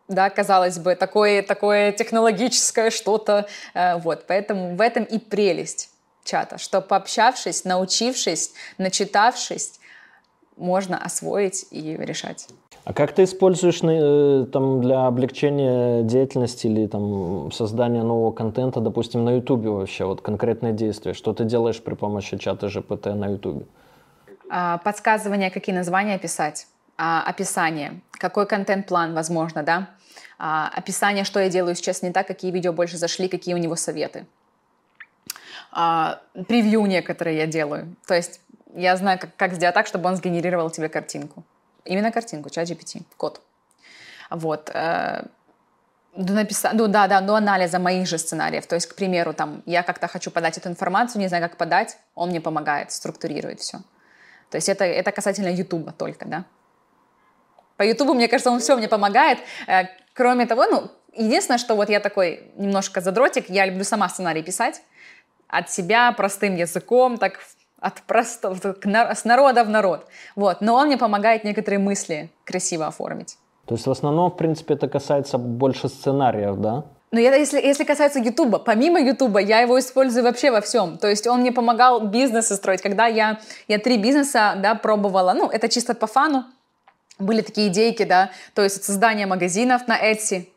да, казалось бы, такое, такое технологическое что-то. Э, вот, поэтому в этом и прелесть чата, что пообщавшись, научившись, начитавшись, можно освоить и решать. А как ты используешь э, там, для облегчения деятельности или там, создания нового контента, допустим, на YouTube вообще, вот конкретные действия? Что ты делаешь при помощи чата GPT на YouTube? А, подсказывание, какие названия писать а, описание, какой контент-план, возможно, да, а, описание, что я делаю сейчас не так, какие видео больше зашли, какие у него советы. А, превью некоторые я делаю. То есть я знаю, как, как сделать так, чтобы он сгенерировал тебе картинку. Именно картинку, чат GPT, код. Вот. Э, до написа... ну, да, да, до анализа моих же сценариев. То есть, к примеру, там, я как-то хочу подать эту информацию, не знаю, как подать, он мне помогает, структурирует все. То есть это, это касательно Ютуба только, да. По Ютубу, мне кажется, он все мне помогает. Э, кроме того, ну, единственное, что вот я такой немножко задротик, я люблю сама сценарий писать от себя простым языком, так от простого, с народа в народ. Вот. Но он мне помогает некоторые мысли красиво оформить. То есть в основном, в принципе, это касается больше сценариев, да? Но я, если, если касается Ютуба, помимо Ютуба, я его использую вообще во всем. То есть он мне помогал бизнесы строить. Когда я, я три бизнеса да, пробовала, ну, это чисто по фану, были такие идейки, да, то есть создание магазинов на Etsy,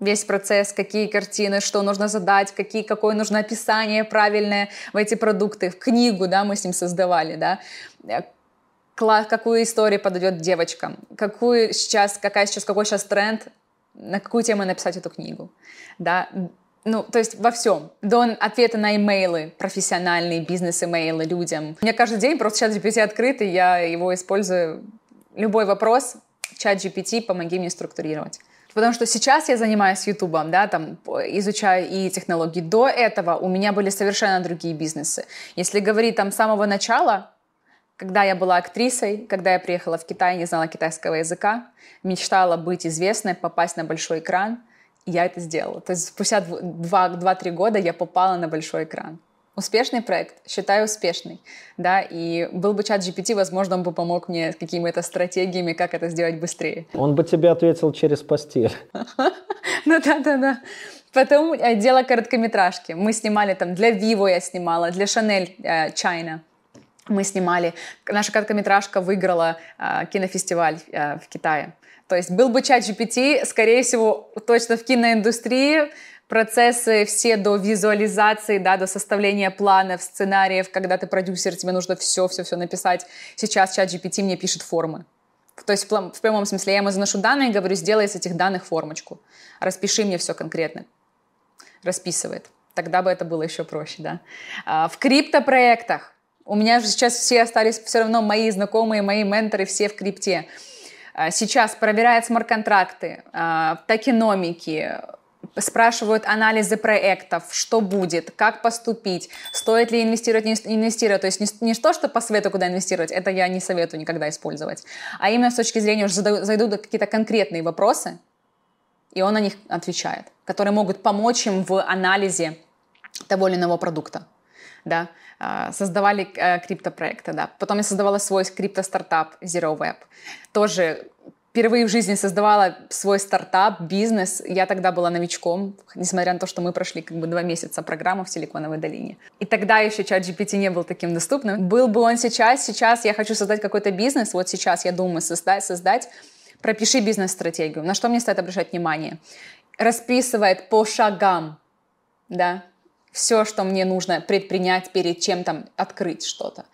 весь процесс, какие картины, что нужно задать, какие, какое нужно описание правильное в эти продукты, в книгу, да, мы с ним создавали, да, э, какую историю подойдет девочкам, какую сейчас, какая сейчас, какой сейчас тренд, на какую тему написать эту книгу, да, ну, то есть во всем. До ответа на имейлы, профессиональные бизнес-имейлы людям. У меня каждый день просто чат GPT открыт, и я его использую любой вопрос, чат GPT, помоги мне структурировать. Потому что сейчас я занимаюсь Ютубом, да, там изучаю и технологии. До этого у меня были совершенно другие бизнесы. Если говорить там с самого начала, когда я была актрисой, когда я приехала в Китай, не знала китайского языка, мечтала быть известной, попасть на большой экран, я это сделала. То есть спустя 2-3 года я попала на большой экран. Успешный проект? Считаю успешный. Да, и был бы чат GPT, возможно, он бы помог мне с какими-то стратегиями, как это сделать быстрее. Он бы тебе ответил через постель. Ну да, да, да. Потом э, дело короткометражки. Мы снимали там для Vivo я снимала, для Chanel э, China мы снимали. Наша короткометражка выиграла э, кинофестиваль в Китае. То есть был бы чат GPT, скорее всего, точно в киноиндустрии процессы все до визуализации, да, до составления планов, сценариев, когда ты продюсер, тебе нужно все-все-все написать. Сейчас чат GPT мне пишет формы. То есть в прямом смысле я ему заношу данные и говорю, сделай из этих данных формочку. Распиши мне все конкретно. Расписывает. Тогда бы это было еще проще, да. А, в криптопроектах у меня же сейчас все остались все равно мои знакомые, мои менторы, все в крипте. А, сейчас проверяют смарт-контракты, а, токеномики, спрашивают анализы проектов, что будет, как поступить, стоит ли инвестировать, не инвестировать. То есть не, не то, что по свету куда инвестировать, это я не советую никогда использовать, а именно с точки зрения уже зайдут какие-то конкретные вопросы, и он на них отвечает, которые могут помочь им в анализе того или иного продукта. Да? А, создавали э, криптопроекты, да. Потом я создавала свой крипто-стартап Zero Web. Тоже впервые в жизни создавала свой стартап, бизнес. Я тогда была новичком, несмотря на то, что мы прошли как бы два месяца программы в Силиконовой долине. И тогда еще чат GPT не был таким доступным. Был бы он сейчас, сейчас я хочу создать какой-то бизнес, вот сейчас я думаю создать, создать, пропиши бизнес-стратегию. На что мне стоит обращать внимание? Расписывает по шагам, да, все, что мне нужно предпринять перед чем там открыть что-то.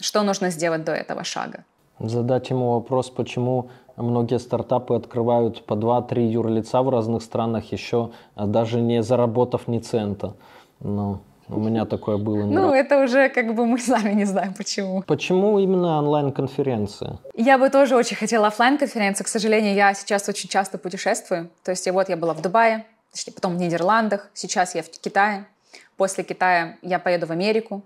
Что нужно сделать до этого шага? Задать ему вопрос, почему Многие стартапы открывают по 2-3 юрлица в разных странах, еще а, даже не заработав ни цента. Но у меня такое было. Ну, это уже как бы мы сами не знаем, почему. Почему именно онлайн-конференция? Я бы тоже очень хотела офлайн конференцию К сожалению, я сейчас очень часто путешествую. То есть вот я была в Дубае, потом в Нидерландах, сейчас я в Китае. После Китая я поеду в Америку,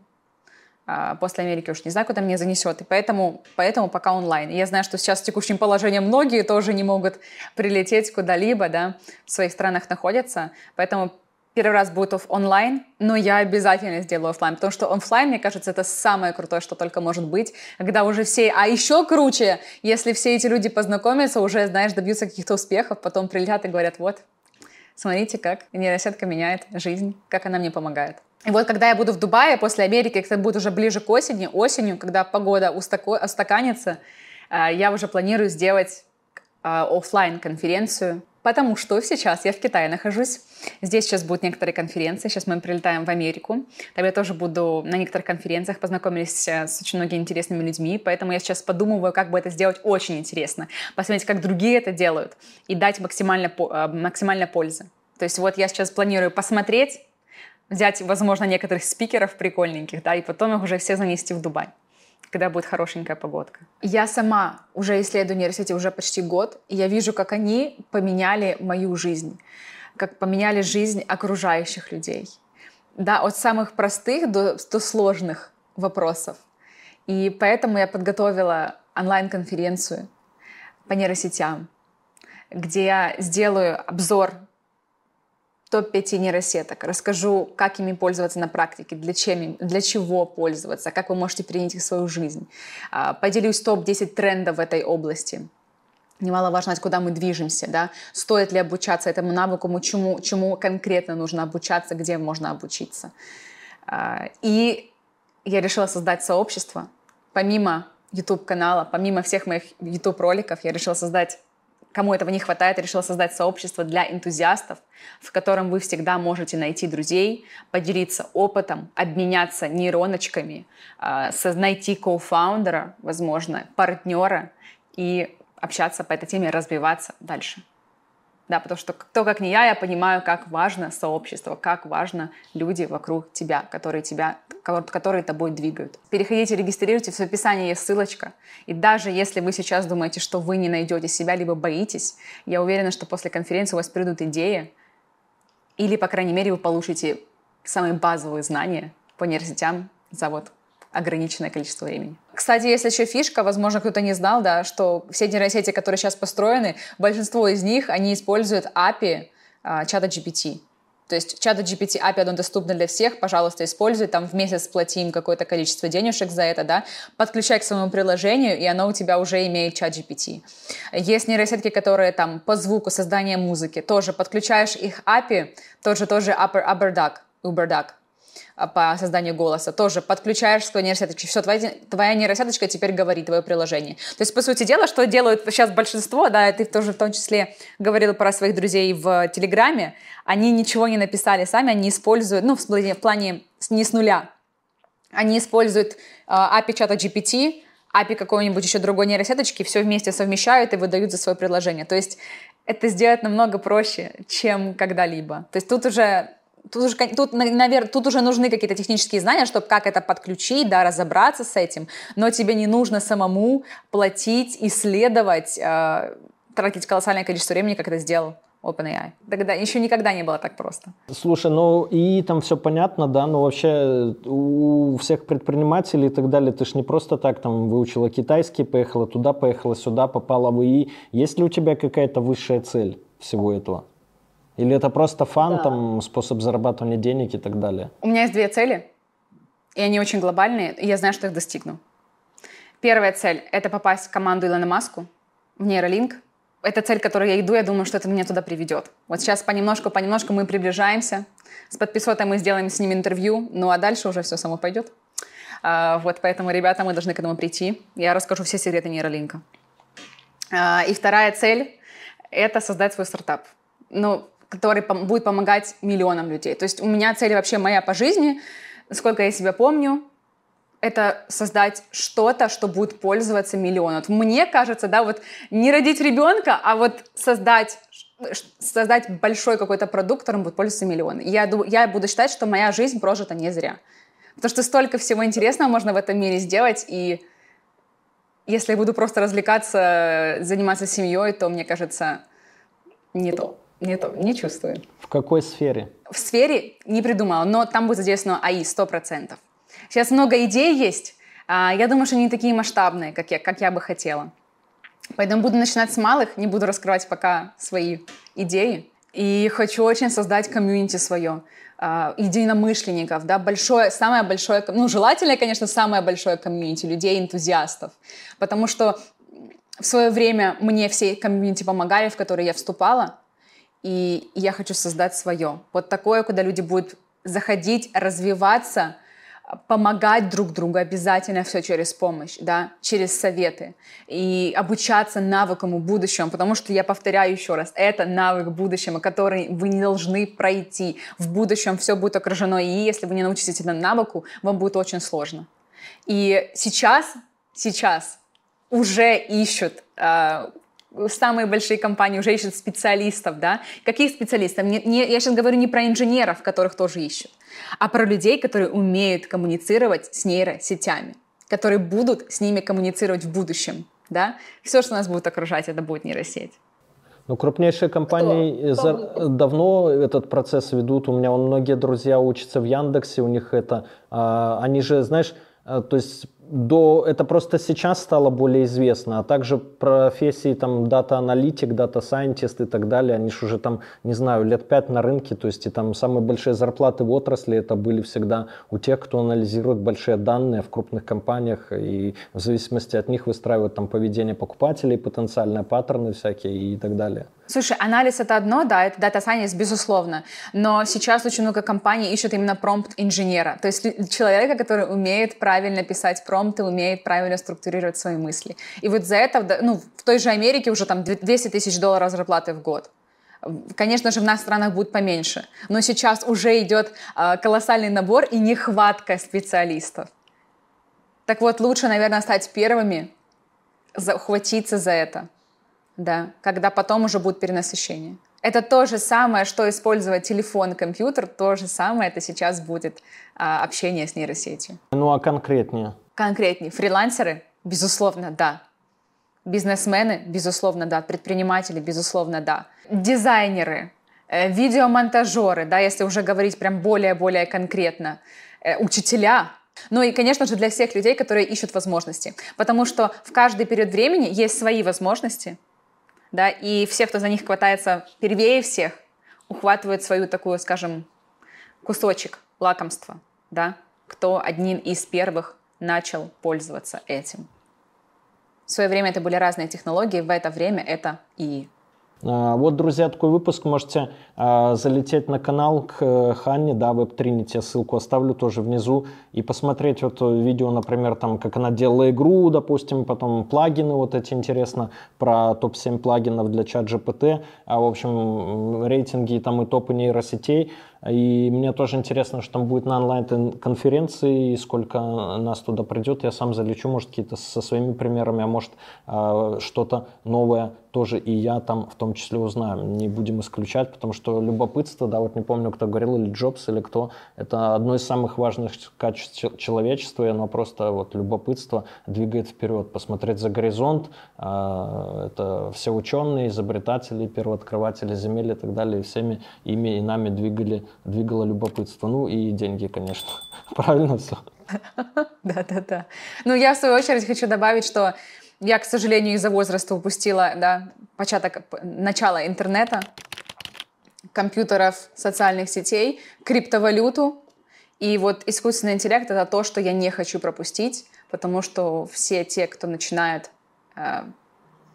после Америки уж не знаю, куда меня занесет. И поэтому, поэтому пока онлайн. я знаю, что сейчас в текущем положении многие тоже не могут прилететь куда-либо, да, в своих странах находятся. Поэтому первый раз будет онлайн, но я обязательно сделаю офлайн, потому что офлайн, мне кажется, это самое крутое, что только может быть, когда уже все, а еще круче, если все эти люди познакомятся, уже, знаешь, добьются каких-то успехов, потом прилетят и говорят, вот, смотрите, как нейросетка меняет жизнь, как она мне помогает. И вот когда я буду в Дубае после Америки, это будет уже ближе к осени, осенью, когда погода устаканится, э, я уже планирую сделать э, офлайн конференцию потому что сейчас я в Китае нахожусь. Здесь сейчас будут некоторые конференции. Сейчас мы прилетаем в Америку. Там я тоже буду на некоторых конференциях, познакомились э, с очень многими интересными людьми, поэтому я сейчас подумываю, как бы это сделать очень интересно. Посмотреть, как другие это делают и дать максимально, максимально пользы. То есть вот я сейчас планирую посмотреть, взять, возможно, некоторых спикеров прикольненьких, да, и потом их уже все занести в Дубай когда будет хорошенькая погодка. Я сама уже исследую нейросети уже почти год, и я вижу, как они поменяли мою жизнь, как поменяли жизнь окружающих людей. Да, от самых простых до, до сложных вопросов. И поэтому я подготовила онлайн-конференцию по нейросетям, где я сделаю обзор топ-5 нейросеток. Расскажу, как ими пользоваться на практике, для, чем, для чего пользоваться, как вы можете принять их в свою жизнь. А, поделюсь топ-10 трендов в этой области. Немаловажно, куда мы движемся, да, стоит ли обучаться этому навыку, чему, чему конкретно нужно обучаться, где можно обучиться. А, и я решила создать сообщество. Помимо YouTube-канала, помимо всех моих YouTube-роликов, я решила создать кому этого не хватает, решила создать сообщество для энтузиастов, в котором вы всегда можете найти друзей, поделиться опытом, обменяться нейроночками, а, найти кофаундера, возможно, партнера и общаться по этой теме, развиваться дальше. Да, потому что кто, как не я, я понимаю, как важно сообщество, как важно люди вокруг тебя, которые тебя, которые тобой двигают. Переходите, регистрируйтесь, в описании есть ссылочка. И даже если вы сейчас думаете, что вы не найдете себя, либо боитесь, я уверена, что после конференции у вас придут идеи, или, по крайней мере, вы получите самые базовые знания по нейросетям за вот ограниченное количество времени. Кстати, есть еще фишка, возможно, кто-то не знал, да, что все нейросети, которые сейчас построены, большинство из них, они используют API а, чата GPT. То есть чат GPT API, оно доступно для всех, пожалуйста, используй, там в месяц плати им какое-то количество денежек за это, да, подключай к своему приложению, и оно у тебя уже имеет чат GPT. Есть нейросетки, которые там по звуку, создания музыки, тоже подключаешь их API, тоже, тоже Upper, Upper Duck, Uber а, по созданию голоса, тоже подключаешь свою нейросеточку, все, твоя, твоя нейросеточка теперь говорит твое приложение. То есть, по сути дела, что делают сейчас большинство, да, ты тоже в том числе говорил про своих друзей в Телеграме, они ничего не написали сами, они используют, ну, в плане, в плане не с нуля, они используют э, API чата GPT, API какой-нибудь еще другой нейросеточки, все вместе совмещают и выдают за свое приложение. То есть это сделать намного проще, чем когда-либо. То есть тут уже Тут уже, тут, наверное, тут уже нужны какие-то технические знания, чтобы как это подключить, да, разобраться с этим, но тебе не нужно самому платить, исследовать, э, тратить колоссальное количество времени, как это сделал OpenAI. Тогда еще никогда не было так просто. Слушай, ну и там все понятно, да, но вообще у всех предпринимателей и так далее, ты ж не просто так там выучила китайский, поехала туда, поехала сюда, попала в ИИ. Есть ли у тебя какая-то высшая цель всего этого? Или это просто фан, да. там, способ зарабатывания денег и так далее? У меня есть две цели, и они очень глобальные, и я знаю, что их достигну. Первая цель — это попасть в команду Илона Маску, в нейролинк. Это цель, к которой я иду, я думаю, что это меня туда приведет. Вот сейчас понемножку, понемножку мы приближаемся. С подписотой мы сделаем с ним интервью, ну а дальше уже все само пойдет. А, вот поэтому, ребята, мы должны к этому прийти. Я расскажу все секреты нейролинка. А, и вторая цель — это создать свой стартап. Ну, который будет помогать миллионам людей. То есть у меня цель вообще моя по жизни, сколько я себя помню, это создать что-то, что будет пользоваться миллионом. Мне кажется, да, вот не родить ребенка, а вот создать создать большой какой-то продукт, которым будет пользоваться миллионы. Я, я буду считать, что моя жизнь прожита не зря. Потому что столько всего интересного можно в этом мире сделать, и если я буду просто развлекаться, заниматься семьей, то, мне кажется, не то. Не, то, не чувствую. В какой сфере? В сфере не придумала, но там будет задействовано АИ 100%. Сейчас много идей есть. А, я думаю, что они такие масштабные, как я, как я бы хотела. Поэтому буду начинать с малых, не буду раскрывать пока свои идеи. И хочу очень создать комьюнити свое, а, единомышленников, да, большое, самое большое, ну, желательно, конечно, самое большое комьюнити людей, энтузиастов. Потому что в свое время мне все комьюнити помогали, в которые я вступала, и я хочу создать свое. Вот такое, куда люди будут заходить, развиваться, помогать друг другу обязательно все через помощь, да, через советы и обучаться навыкам будущему, потому что я повторяю еще раз, это навык будущего, который вы не должны пройти. В будущем все будет окружено, и если вы не научитесь этому навыку, вам будет очень сложно. И сейчас, сейчас уже ищут э, самые большие компании уже ищут специалистов, да? Каких специалистов? Не, не, я сейчас говорю не про инженеров, которых тоже ищут, а про людей, которые умеют коммуницировать с нейросетями, которые будут с ними коммуницировать в будущем, да? Все, что нас будет окружать, это будет нейросеть. Ну, крупнейшие компании за, давно этот процесс ведут. У меня вон, многие друзья учатся в Яндексе, у них это... А, они же, знаешь, а, то есть до, это просто сейчас стало более известно, а также профессии там data-аналитик, data scientist и так далее, они же уже там, не знаю, лет пять на рынке, то есть и там самые большие зарплаты в отрасли это были всегда у тех, кто анализирует большие данные в крупных компаниях и в зависимости от них выстраивают там поведение покупателей, потенциальные паттерны всякие и так далее. Слушай, анализ это одно, да, это data science, безусловно, но сейчас очень много компаний ищут именно промпт-инженера, то есть человека, который умеет правильно писать промпт, промпты, умеет правильно структурировать свои мысли. И вот за это, ну, в той же Америке уже там 200 тысяч долларов зарплаты в год. Конечно же, в наших странах будет поменьше, но сейчас уже идет э, колоссальный набор и нехватка специалистов. Так вот, лучше, наверное, стать первыми, ухватиться за это, да, когда потом уже будет перенасыщение. Это то же самое, что использовать телефон, компьютер, то же самое это сейчас будет а, общение с нейросетью. Ну а конкретнее? конкретнее. Фрилансеры? Безусловно, да. Бизнесмены? Безусловно, да. Предприниматели? Безусловно, да. Дизайнеры, э, видеомонтажеры, да, если уже говорить прям более-более конкретно, э, учителя, ну и, конечно же, для всех людей, которые ищут возможности. Потому что в каждый период времени есть свои возможности, да, и все, кто за них хватается первее всех, ухватывает свою такую, скажем, кусочек лакомства, да, кто одним из первых начал пользоваться этим. В свое время это были разные технологии, в это время это и вот, друзья, такой выпуск. Можете а, залететь на канал к э, Ханне, да, Web Trinity, я ссылку оставлю тоже внизу, и посмотреть вот видео, например, там, как она делала игру, допустим, потом плагины вот эти, интересно, про топ-7 плагинов для чат GPT, а, в общем, рейтинги там и топы нейросетей. И мне тоже интересно, что там будет на онлайн-конференции, и сколько нас туда придет. Я сам залечу, может, какие-то со своими примерами, а может, а, что-то новое тоже и я там в том числе узнаю. Не будем исключать, потому что любопытство, да, вот не помню, кто говорил, или Джобс, или кто, это одно из самых важных качеств человечества, и оно просто вот любопытство двигает вперед. Посмотреть за горизонт, а, это все ученые, изобретатели, первооткрыватели земель и так далее, всеми ими и нами двигали двигало любопытство. Ну и деньги, конечно. Правильно все? Да-да-да. Ну, я, в свою очередь, хочу добавить, что я, к сожалению, из-за возраста упустила да, початок, начало интернета, компьютеров, социальных сетей, криптовалюту. И вот искусственный интеллект — это то, что я не хочу пропустить, потому что все те, кто начинает э,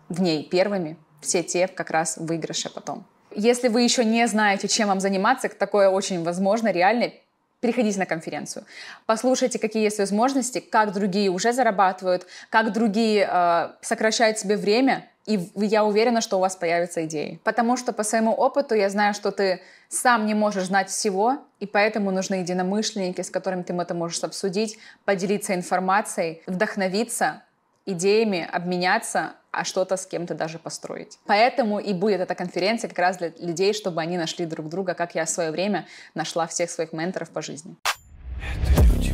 в ней первыми, все те как раз в выигрыше потом. Если вы еще не знаете, чем вам заниматься, такое очень возможно, реально, переходите на конференцию. Послушайте, какие есть возможности, как другие уже зарабатывают, как другие э, сокращают себе время, и я уверена, что у вас появятся идеи. Потому что по своему опыту я знаю, что ты сам не можешь знать всего, и поэтому нужны единомышленники, с которыми ты это можешь обсудить, поделиться информацией, вдохновиться, идеями обменяться, а что-то с кем-то даже построить. Поэтому и будет эта конференция как раз для людей, чтобы они нашли друг друга, как я в свое время нашла всех своих менторов по жизни. Это люди.